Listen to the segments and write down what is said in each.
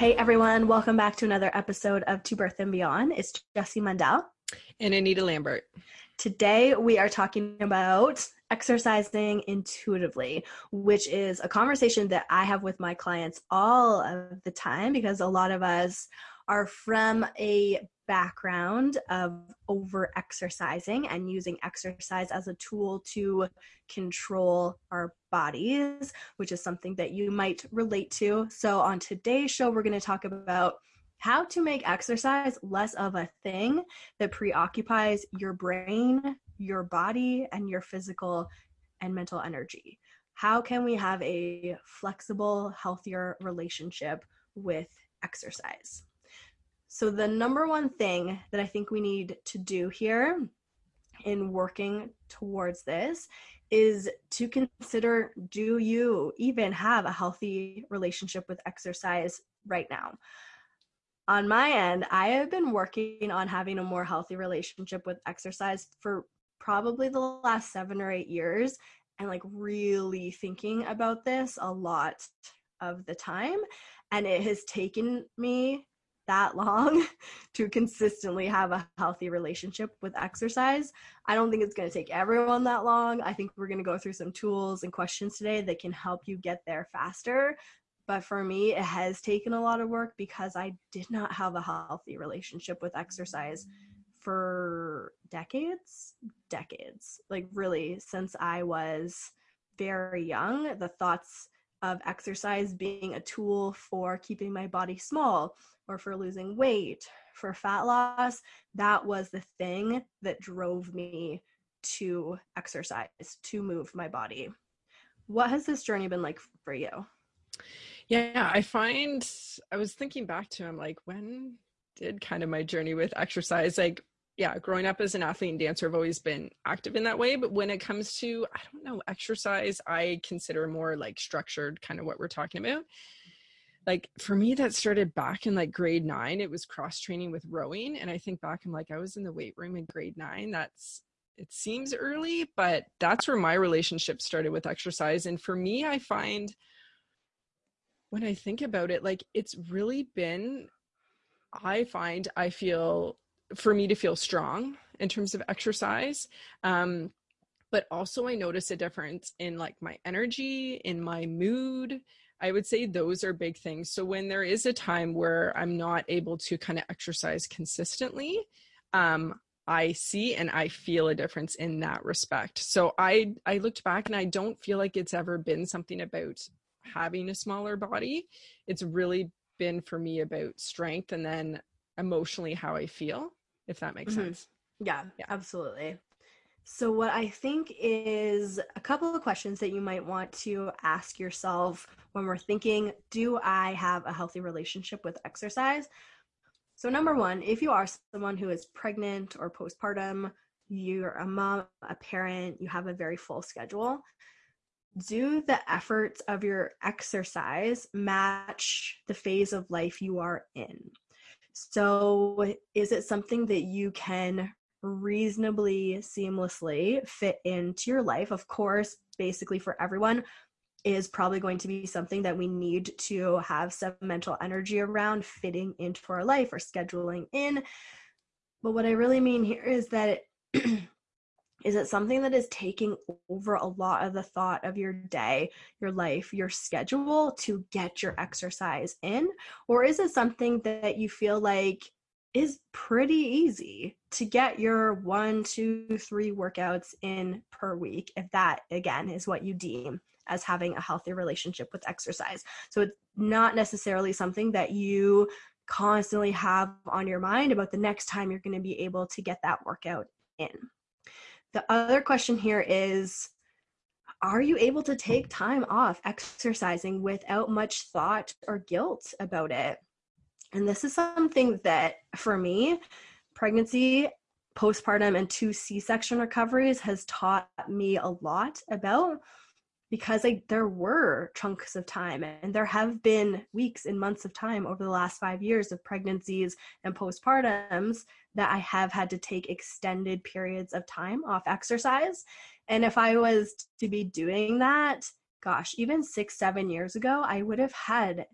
Hey everyone, welcome back to another episode of To Birth and Beyond. It's Jessie Mundell and Anita Lambert. Today we are talking about exercising intuitively, which is a conversation that I have with my clients all of the time because a lot of us are from a background of over exercising and using exercise as a tool to control our bodies, which is something that you might relate to. So, on today's show, we're going to talk about how to make exercise less of a thing that preoccupies your brain, your body, and your physical and mental energy. How can we have a flexible, healthier relationship with exercise? So, the number one thing that I think we need to do here in working towards this is to consider do you even have a healthy relationship with exercise right now? On my end, I have been working on having a more healthy relationship with exercise for probably the last seven or eight years and like really thinking about this a lot of the time. And it has taken me that long to consistently have a healthy relationship with exercise. I don't think it's going to take everyone that long. I think we're going to go through some tools and questions today that can help you get there faster. But for me, it has taken a lot of work because I did not have a healthy relationship with exercise for decades, decades. Like, really, since I was very young, the thoughts of exercise being a tool for keeping my body small or for losing weight, for fat loss, that was the thing that drove me to exercise, to move my body. What has this journey been like for you? Yeah, I find I was thinking back to him like when did kind of my journey with exercise like yeah, growing up as an athlete and dancer, I've always been active in that way. But when it comes to, I don't know, exercise, I consider more like structured, kind of what we're talking about like for me that started back in like grade nine it was cross training with rowing and i think back i'm like i was in the weight room in grade nine that's it seems early but that's where my relationship started with exercise and for me i find when i think about it like it's really been i find i feel for me to feel strong in terms of exercise um but also i notice a difference in like my energy in my mood I would say those are big things. So when there is a time where I'm not able to kind of exercise consistently, um, I see and I feel a difference in that respect. So I I looked back and I don't feel like it's ever been something about having a smaller body. It's really been for me about strength and then emotionally how I feel, if that makes mm-hmm. sense. Yeah, yeah, absolutely. So, what I think is a couple of questions that you might want to ask yourself when we're thinking, do I have a healthy relationship with exercise? So, number one, if you are someone who is pregnant or postpartum, you're a mom, a parent, you have a very full schedule, do the efforts of your exercise match the phase of life you are in? So, is it something that you can reasonably seamlessly fit into your life. Of course, basically for everyone, is probably going to be something that we need to have some mental energy around fitting into our life or scheduling in. But what I really mean here is that it, is it something that is taking over a lot of the thought of your day, your life, your schedule to get your exercise in? Or is it something that you feel like is pretty easy to get your one, two, three workouts in per week, if that again is what you deem as having a healthy relationship with exercise. So it's not necessarily something that you constantly have on your mind about the next time you're going to be able to get that workout in. The other question here is Are you able to take time off exercising without much thought or guilt about it? And this is something that for me, pregnancy, postpartum, and two C section recoveries has taught me a lot about because like there were chunks of time and there have been weeks and months of time over the last five years of pregnancies and postpartums that i have had to take extended periods of time off exercise. And if i was to be doing that gosh even six seven years ago i would have had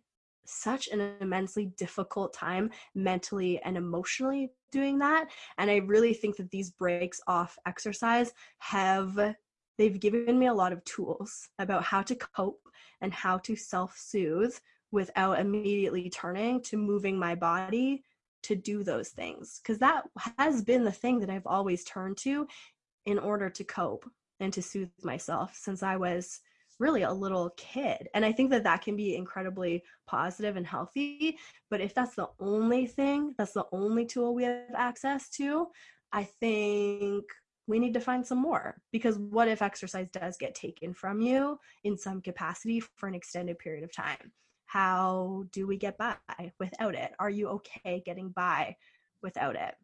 such an immensely difficult time mentally and emotionally doing that. And i really think that these breaks off exercise have they've given me a lot of tools about how to cope and how to self soothe without immediately turning to moving my body to do those things. Because that has been the thing that I've always turned to in order to cope and to soothe myself since I was really a little kid. And I think that that can be incredibly positive and healthy. But if that's the only thing, that's the only tool we have access to, I think we need to find some more because what if exercise does get taken from you in some capacity for an extended period of time? How do we get by without it? Are you okay getting by without it?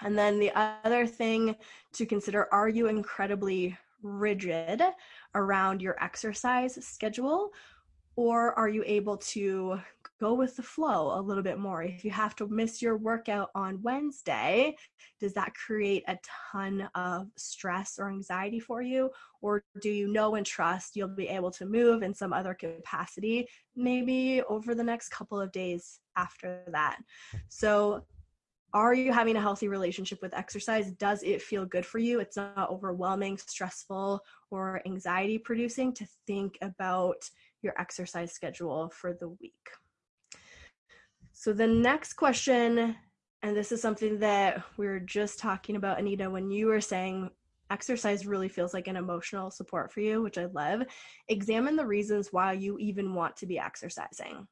And then the other thing to consider are you incredibly rigid around your exercise schedule? Or are you able to go with the flow a little bit more. If you have to miss your workout on Wednesday, does that create a ton of stress or anxiety for you? Or do you know and trust you'll be able to move in some other capacity, maybe over the next couple of days after that? So, are you having a healthy relationship with exercise? Does it feel good for you? It's not overwhelming, stressful, or anxiety producing to think about your exercise schedule for the week. So the next question, and this is something that we were just talking about, Anita, when you were saying exercise really feels like an emotional support for you, which I love. Examine the reasons why you even want to be exercising.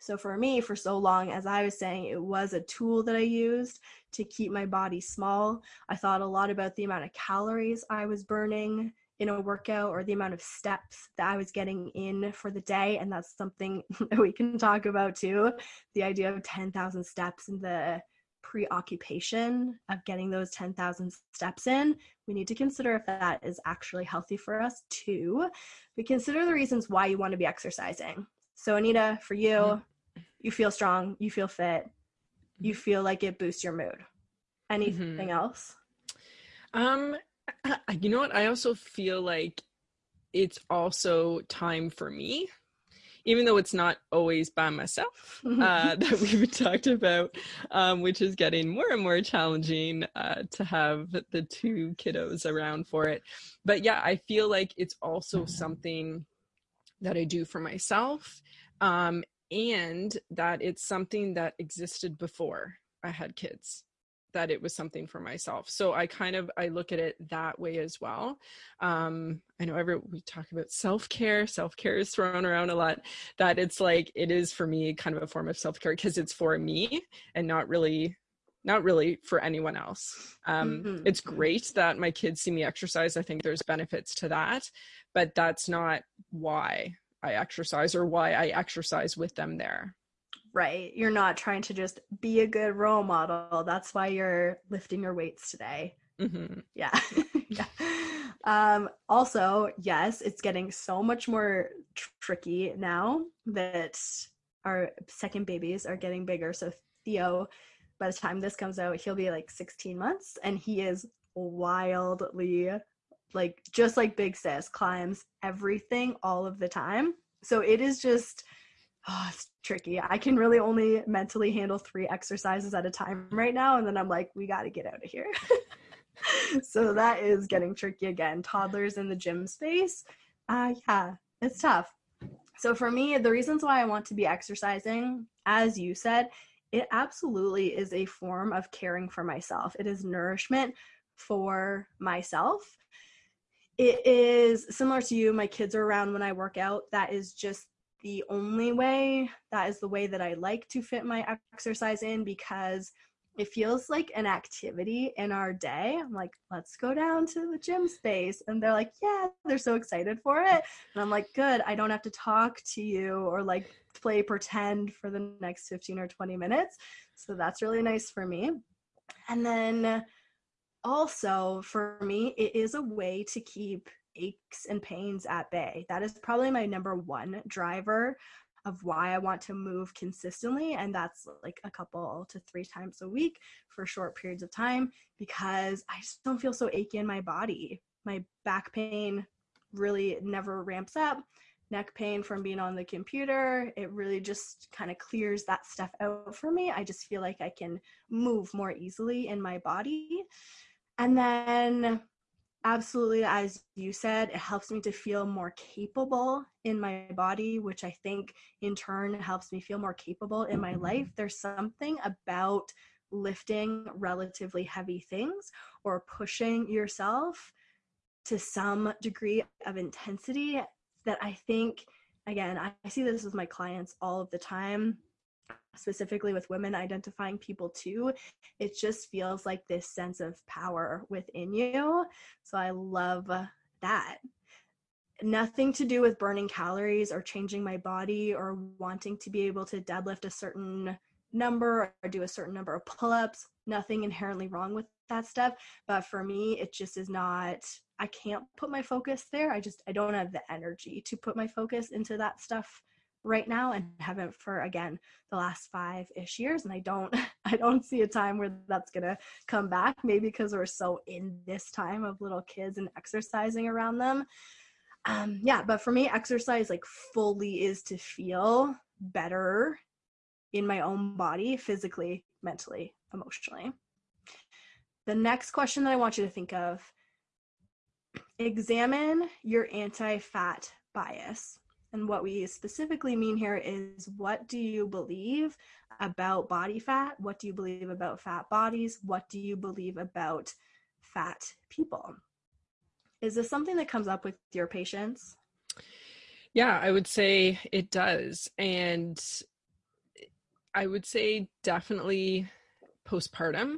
So for me, for so long, as I was saying, it was a tool that I used to keep my body small. I thought a lot about the amount of calories I was burning in a workout or the amount of steps that I was getting in for the day. And that's something that we can talk about too. The idea of 10,000 steps and the preoccupation of getting those 10,000 steps in. We need to consider if that is actually healthy for us too. But consider the reasons why you want to be exercising. So, Anita, for you, mm-hmm. you feel strong, you feel fit, you mm-hmm. feel like it boosts your mood. Anything mm-hmm. else? Um, you know what? I also feel like it's also time for me, even though it's not always by myself uh, that we've talked about, um, which is getting more and more challenging uh, to have the two kiddos around for it. But yeah, I feel like it's also something that I do for myself. Um, and that it's something that existed before I had kids that it was something for myself. So i kind of i look at it that way as well. Um i know every we talk about self-care. Self-care is thrown around a lot that it's like it is for me kind of a form of self-care because it's for me and not really not really for anyone else. Um mm-hmm. it's great that my kids see me exercise. I think there's benefits to that but that's not why i exercise or why i exercise with them there right? You're not trying to just be a good role model. That's why you're lifting your weights today. Mm-hmm. Yeah. yeah. Um, also, yes, it's getting so much more tr- tricky now that our second babies are getting bigger. So Theo, by the time this comes out, he'll be like 16 months and he is wildly like just like big sis climbs everything all of the time. So it is just oh, it's tricky. I can really only mentally handle three exercises at a time right now. And then I'm like, we got to get out of here. so that is getting tricky again. Toddlers in the gym space. Uh, yeah, it's tough. So for me, the reasons why I want to be exercising, as you said, it absolutely is a form of caring for myself. It is nourishment for myself. It is similar to you. My kids are around when I work out. That is just the only way. That is the way that I like to fit my exercise in because it feels like an activity in our day. I'm like, let's go down to the gym space. And they're like, yeah, they're so excited for it. And I'm like, good, I don't have to talk to you or like play pretend for the next 15 or 20 minutes. So that's really nice for me. And then also for me, it is a way to keep aches and pains at bay. That is probably my number one driver of why I want to move consistently. And that's like a couple to three times a week for short periods of time because I just don't feel so achy in my body. My back pain really never ramps up. Neck pain from being on the computer, it really just kind of clears that stuff out for me. I just feel like I can move more easily in my body. And then absolutely as you said it helps me to feel more capable in my body which i think in turn helps me feel more capable in my life. There's something about lifting relatively heavy things or pushing yourself to some degree of intensity that i think again i see this with my clients all of the time specifically with women identifying people too it just feels like this sense of power within you. So i love that. Nothing to do with burning calories or changing my body or wanting to be able to deadlift a certain number or do a certain number of pull-ups. Nothing inherently wrong with that stuff. But for me it just is not i can't put my focus there. I just i don't have the energy to put my focus into that stuff right now and haven't for again the last five ish years and i don't i don't see a time where that's gonna come back maybe because we're so in this time of little kids and exercising around them. Um yeah but for me exercise like fully is to feel better in my own body physically mentally emotionally. The next question that i want you to think of examine your anti-fat bias and what we specifically mean here is what do you believe about body fat? What do you believe about fat bodies? What do you believe about fat people? Is this something that comes up with your patients? Yeah, I would say it does. And I would say definitely postpartum,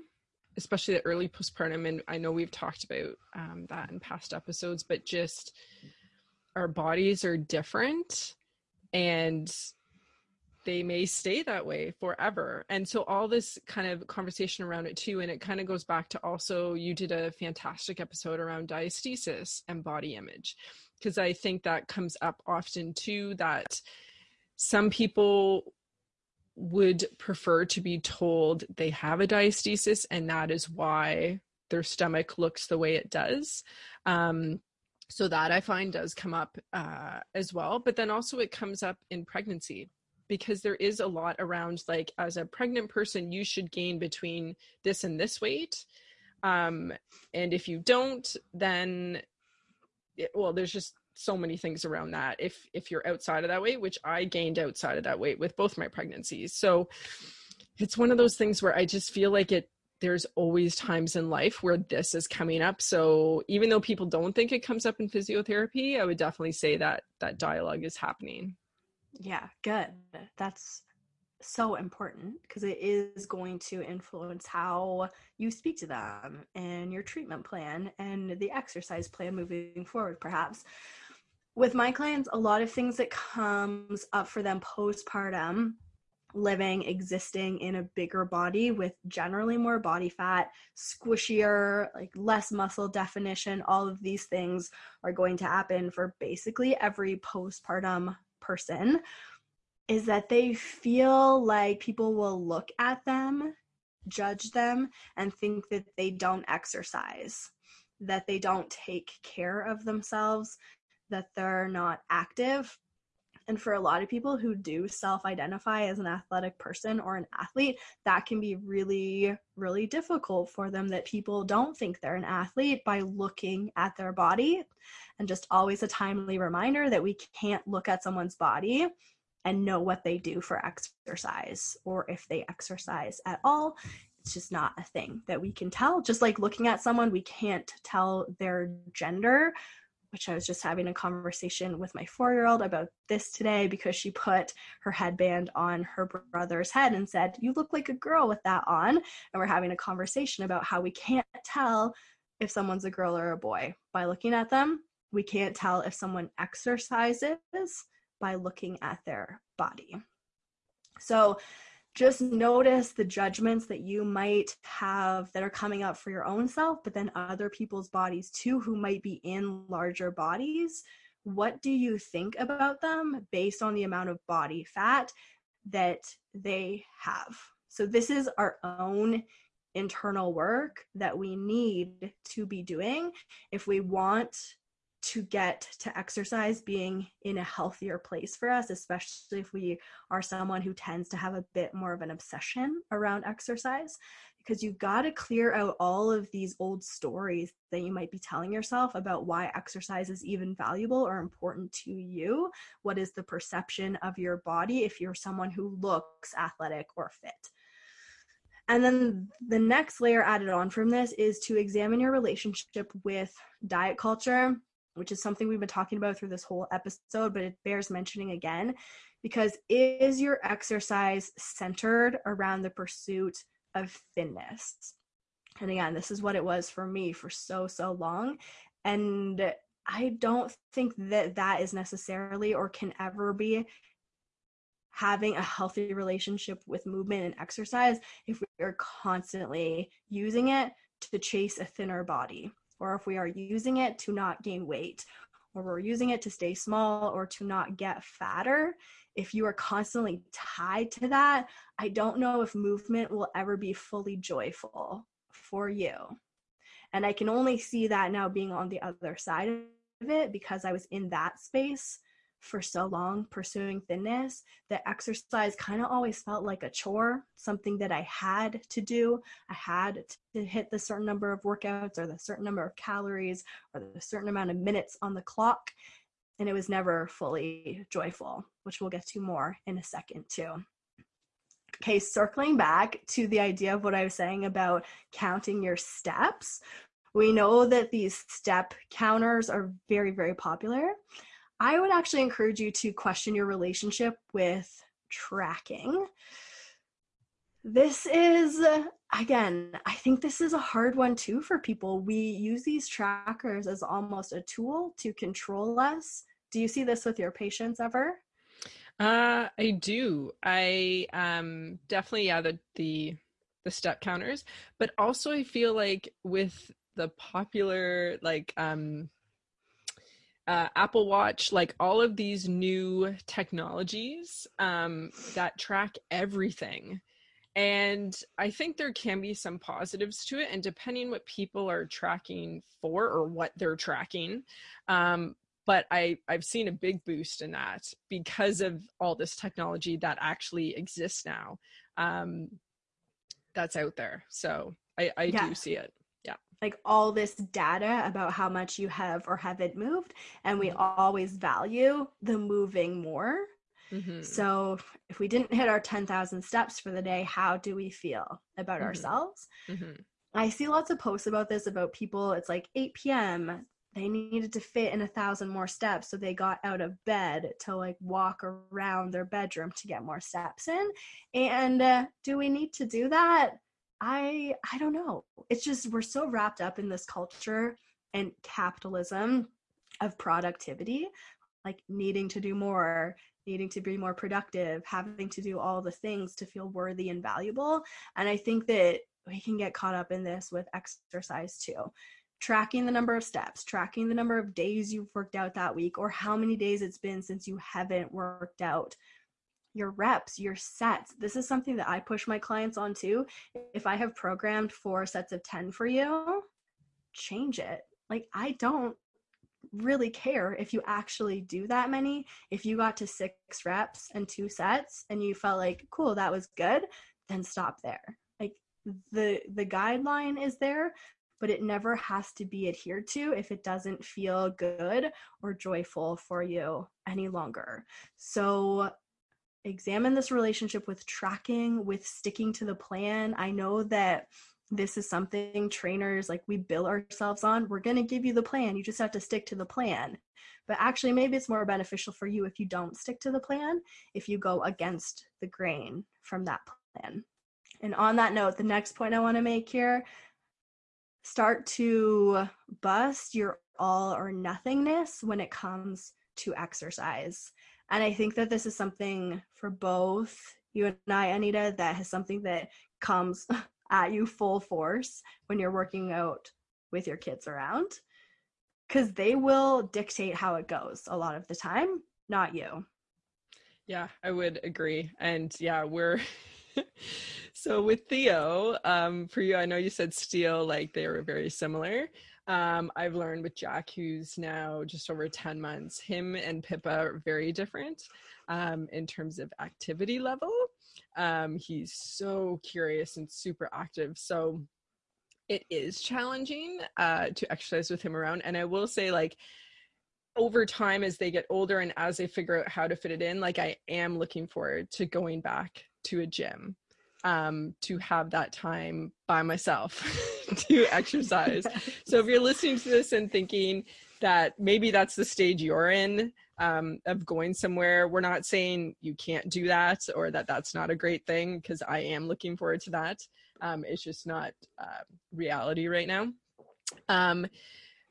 especially the early postpartum. And I know we've talked about um, that in past episodes, but just our bodies are different and they may stay that way forever. And so all this kind of conversation around it too, and it kind of goes back to also you did a fantastic episode around diastasis and body image. Because I think that comes up often too that some people would prefer to be told they have a diastasis and that is why their stomach looks the way it does. Um, so that i find does come up uh, as well but then also it comes up in pregnancy because there is a lot around like as a pregnant person you should gain between this and this weight um, and if you don't then it, well there's just so many things around that. If if you're outside of that weight which i gained outside of that weight with both my pregnancies. So it's one of those things where i just feel like it there's always times in life where this is coming up. So even though people don't think it comes up in physiotherapy i would definitely say that that dialogue is happening. Yeah good. That's so important because it is going to influence how you speak to them and your treatment plan and the exercise plan moving forward perhaps. With my clients a lot of things that comes up for them postpartum living, existing in a bigger body with generally more body fat, squishier, like less muscle definition, all of these things are going to happen for basically every postpartum person. Is that they feel like people will look at them, judge them, and think that they don't exercise, that they don't take care of themselves, that they're not active and for a lot of people who do self identify as an athletic person or an athlete, that can be really, really difficult for them that people don't think they're an athlete by looking at their body. And just always a timely reminder that we can't look at someone's body and know what they do for exercise or if they exercise at all. It's just not a thing that we can tell. Just like looking at someone, we can't tell their gender, which I was just having a conversation with my four year old about this today because she put her headband on her brother's head and said, You look like a girl with that on. And we're having a conversation about how we can't tell if someone's a girl or a boy by looking at them. We can't tell if someone exercises by looking at their body. So just notice the judgments that you might have that are coming up for your own self, but then other people's bodies too, who might be in larger bodies. What do you think about them based on the amount of body fat that they have? So, this is our own internal work that we need to be doing if we want to get to exercise being in a healthier place for us, especially if we are someone who tends to have a bit more of an obsession around exercise. Because you've got to clear out all of these old stories that you might be telling yourself about why exercise is even valuable or important to you. What is the perception of your body if you're someone who looks athletic or fit? And then the next layer added on from this is to examine your relationship with diet culture which is something we've been talking about through this whole episode, but it bears mentioning again because is your exercise centered around the pursuit of thinness? And again, this is what it was for me for so, so long. And I don't think that that is necessarily or can ever be having a healthy relationship with movement and exercise if we are constantly using it to chase a thinner body or if we are using it to not gain weight, or we're using it to stay small or to not get fatter, if you are constantly tied to that, I don't know if movement will ever be fully joyful for you. And I can only see that now being on the other side of it because I was in that space for so long pursuing thinness that exercise kind of always felt like a chore, something that I had to do. I had to hit the certain number of workouts or the certain number of calories or the certain amount of minutes on the clock. And it was never fully joyful, which we'll get to more in a second, too. Okay, circling back to the idea of what I was saying about counting your steps, we know that these step counters are very, very popular. I would actually encourage you to question your relationship with tracking. This is, again, I think this is a hard one too for people. We use these trackers as almost a tool to control us. Do you see this with your patients ever? Uh, I do. I um definitely yeah the the the step counters, but also I feel like with the popular like um uh, Apple Watch, like all of these new technologies um, that track everything. And I think there can be some positives to it, and depending what people are tracking for or what they're tracking. Um, but I, I've seen a big boost in that because of all this technology that actually exists now um, that's out there. So I, I yeah. do see it like all this data about how much you have or haven't moved and we mm-hmm. always value the moving more mm-hmm. so if we didn't hit our 10,000 steps for the day how do we feel about mm-hmm. ourselves mm-hmm. i see lots of posts about this about people it's like 8 p.m they needed to fit in a thousand more steps so they got out of bed to like walk around their bedroom to get more steps in and uh, do we need to do that I I don't know. It's just we're so wrapped up in this culture and capitalism of productivity, like needing to do more, needing to be more productive, having to do all the things to feel worthy and valuable. And I think that we can get caught up in this with exercise too. Tracking the number of steps, tracking the number of days you've worked out that week, or how many days it's been since you haven't worked out your reps, your sets. This is something that I push my clients on too. If I have programmed four sets of 10 for you, change it. Like, I don't really care if you actually do that many. If you got to six reps and two sets and you felt like, cool, that was good, then stop there. Like, the the guideline is there but it never has to be adhered to if it doesn't feel good or joyful for you any longer. So examine this relationship with tracking, with sticking to the plan. I know that this is something trainers like we bill ourselves on. We're going to give you the plan. You just have to stick to the plan. But actually, maybe it's more beneficial for you if you don't stick to the plan, if you go against the grain from that plan. And on that note, the next point I want to make here start to bust your all or nothingness when it comes to exercise. And I think that this is something for both you and I, Anita, that is something that comes at you full force when you're working out with your kids around. Because they will dictate how it goes a lot of the time, not you. Yeah, I would agree. And yeah, we're so with Theo, um, for you, I know you said steel, like they were very similar. Um, I've learned with Jack, who's now just over 10 months, him and Pippa are very different um, in terms of activity level. Um, he's so curious and super active. So it is challenging uh, to exercise with him around. And I will say, like, over time as they get older and as they figure out how to fit it in, like, I am looking forward to going back to a gym um, to have that time by myself to exercise. so if you're listening to this and thinking that maybe that's the stage you're in um, of going somewhere, we're not saying you can't do that or that that's not a great thing because I am looking forward to that. Um, it's just not uh, reality right now. Um,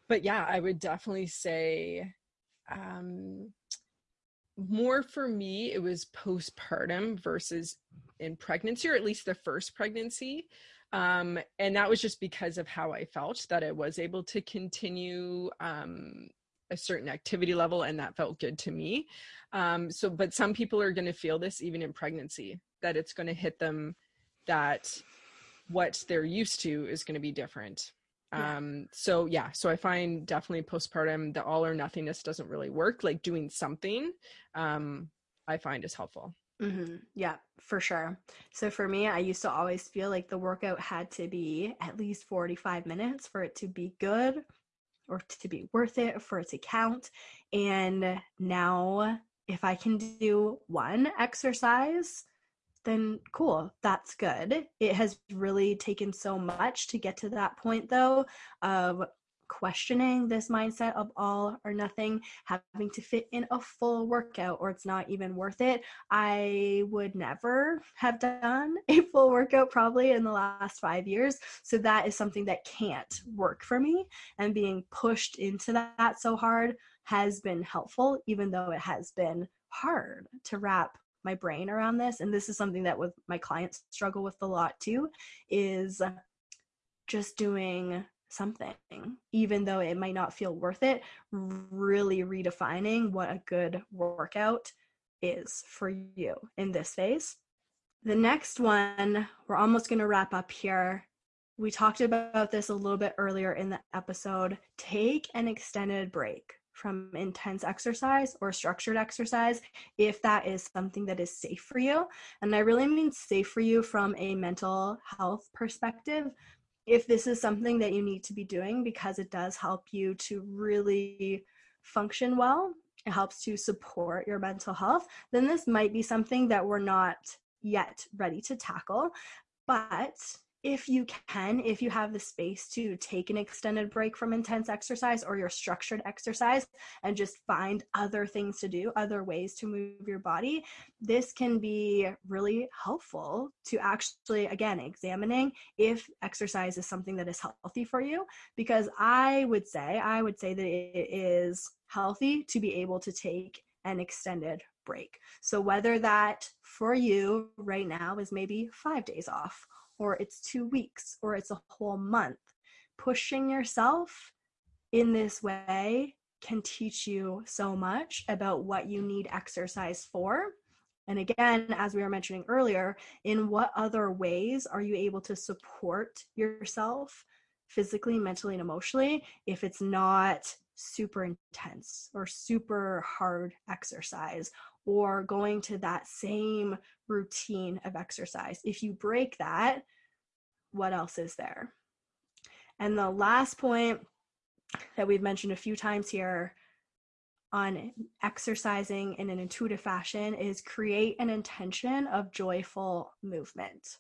but yeah, I would definitely say um, more for me, it was postpartum versus in pregnancy, or at least the first pregnancy. Um, and that was just because of how I felt that I was able to continue um, a certain activity level, and that felt good to me. Um, so, but some people are going to feel this even in pregnancy, that it's going to hit them that what they're used to is going to be different. Yeah. Um, so yeah, so I find definitely postpartum, the all or nothingness doesn't really work. Like doing something, um, I find is helpful. Mm-hmm. Yeah, for sure. So for me, I used to always feel like the workout had to be at least 45 minutes for it to be good or to be worth it, for it to count. And now, if I can do one exercise, then cool, that's good. It has really taken so much to get to that point, though, of questioning this mindset of all or nothing, having to fit in a full workout or it's not even worth it. I would never have done a full workout probably in the last five years. So that is something that can't work for me. And being pushed into that so hard has been helpful, even though it has been hard to wrap my brain around this and this is something that with my clients struggle with a lot too is just doing something, even though it might not feel worth it, really redefining what a good workout is for you in this phase. The next one, we're almost going to wrap up here. We talked about this a little bit earlier in the episode. Take an extended break from intense exercise or structured exercise if that is something that is safe for you. And I really mean safe for you from a mental health perspective, if this is something that you need to be doing because it does help you to really function well, it helps to support your mental health, then this might be something that we're not yet ready to tackle. But if you can, if you have the space to take an extended break from intense exercise or your structured exercise and just find other things to do, other ways to move your body, this can be really helpful to actually, again, examining if exercise is something that is healthy for you. Because I would say, I would say that it is healthy to be able to take an extended break. So, whether that for you right now is maybe five days off or it's two weeks, or it's a whole month. Pushing yourself in this way can teach you so much about what you need exercise for. And again, as we were mentioning earlier, in what other ways are you able to support yourself physically, mentally, and emotionally if it's not super intense or super hard exercise or going to that same routine of exercise. If you break that, what else is there? And the last point that we've mentioned a few times here on exercising in an intuitive fashion is create an intention of joyful movement.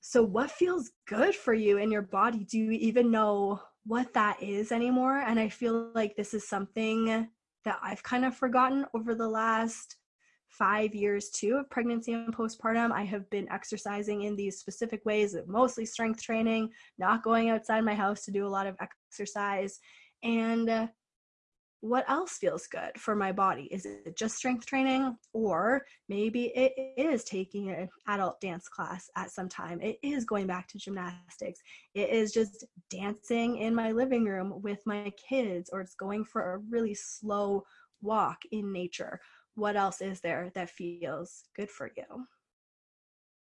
So, what feels good for you in your body? Do you even know what that is anymore? And I feel like this is something that I've kind of forgotten over the last five years too of pregnancy and postpartum. I have been exercising in these specific ways, mostly strength training, not going outside my house to do a lot of exercise. And what else feels good for my body? Is it just strength training? Or maybe it is taking an adult dance class at some time. It is going back to gymnastics. It is just dancing in my living room with my kids, or it's going for a really slow walk in nature. What else is there that feels good for you?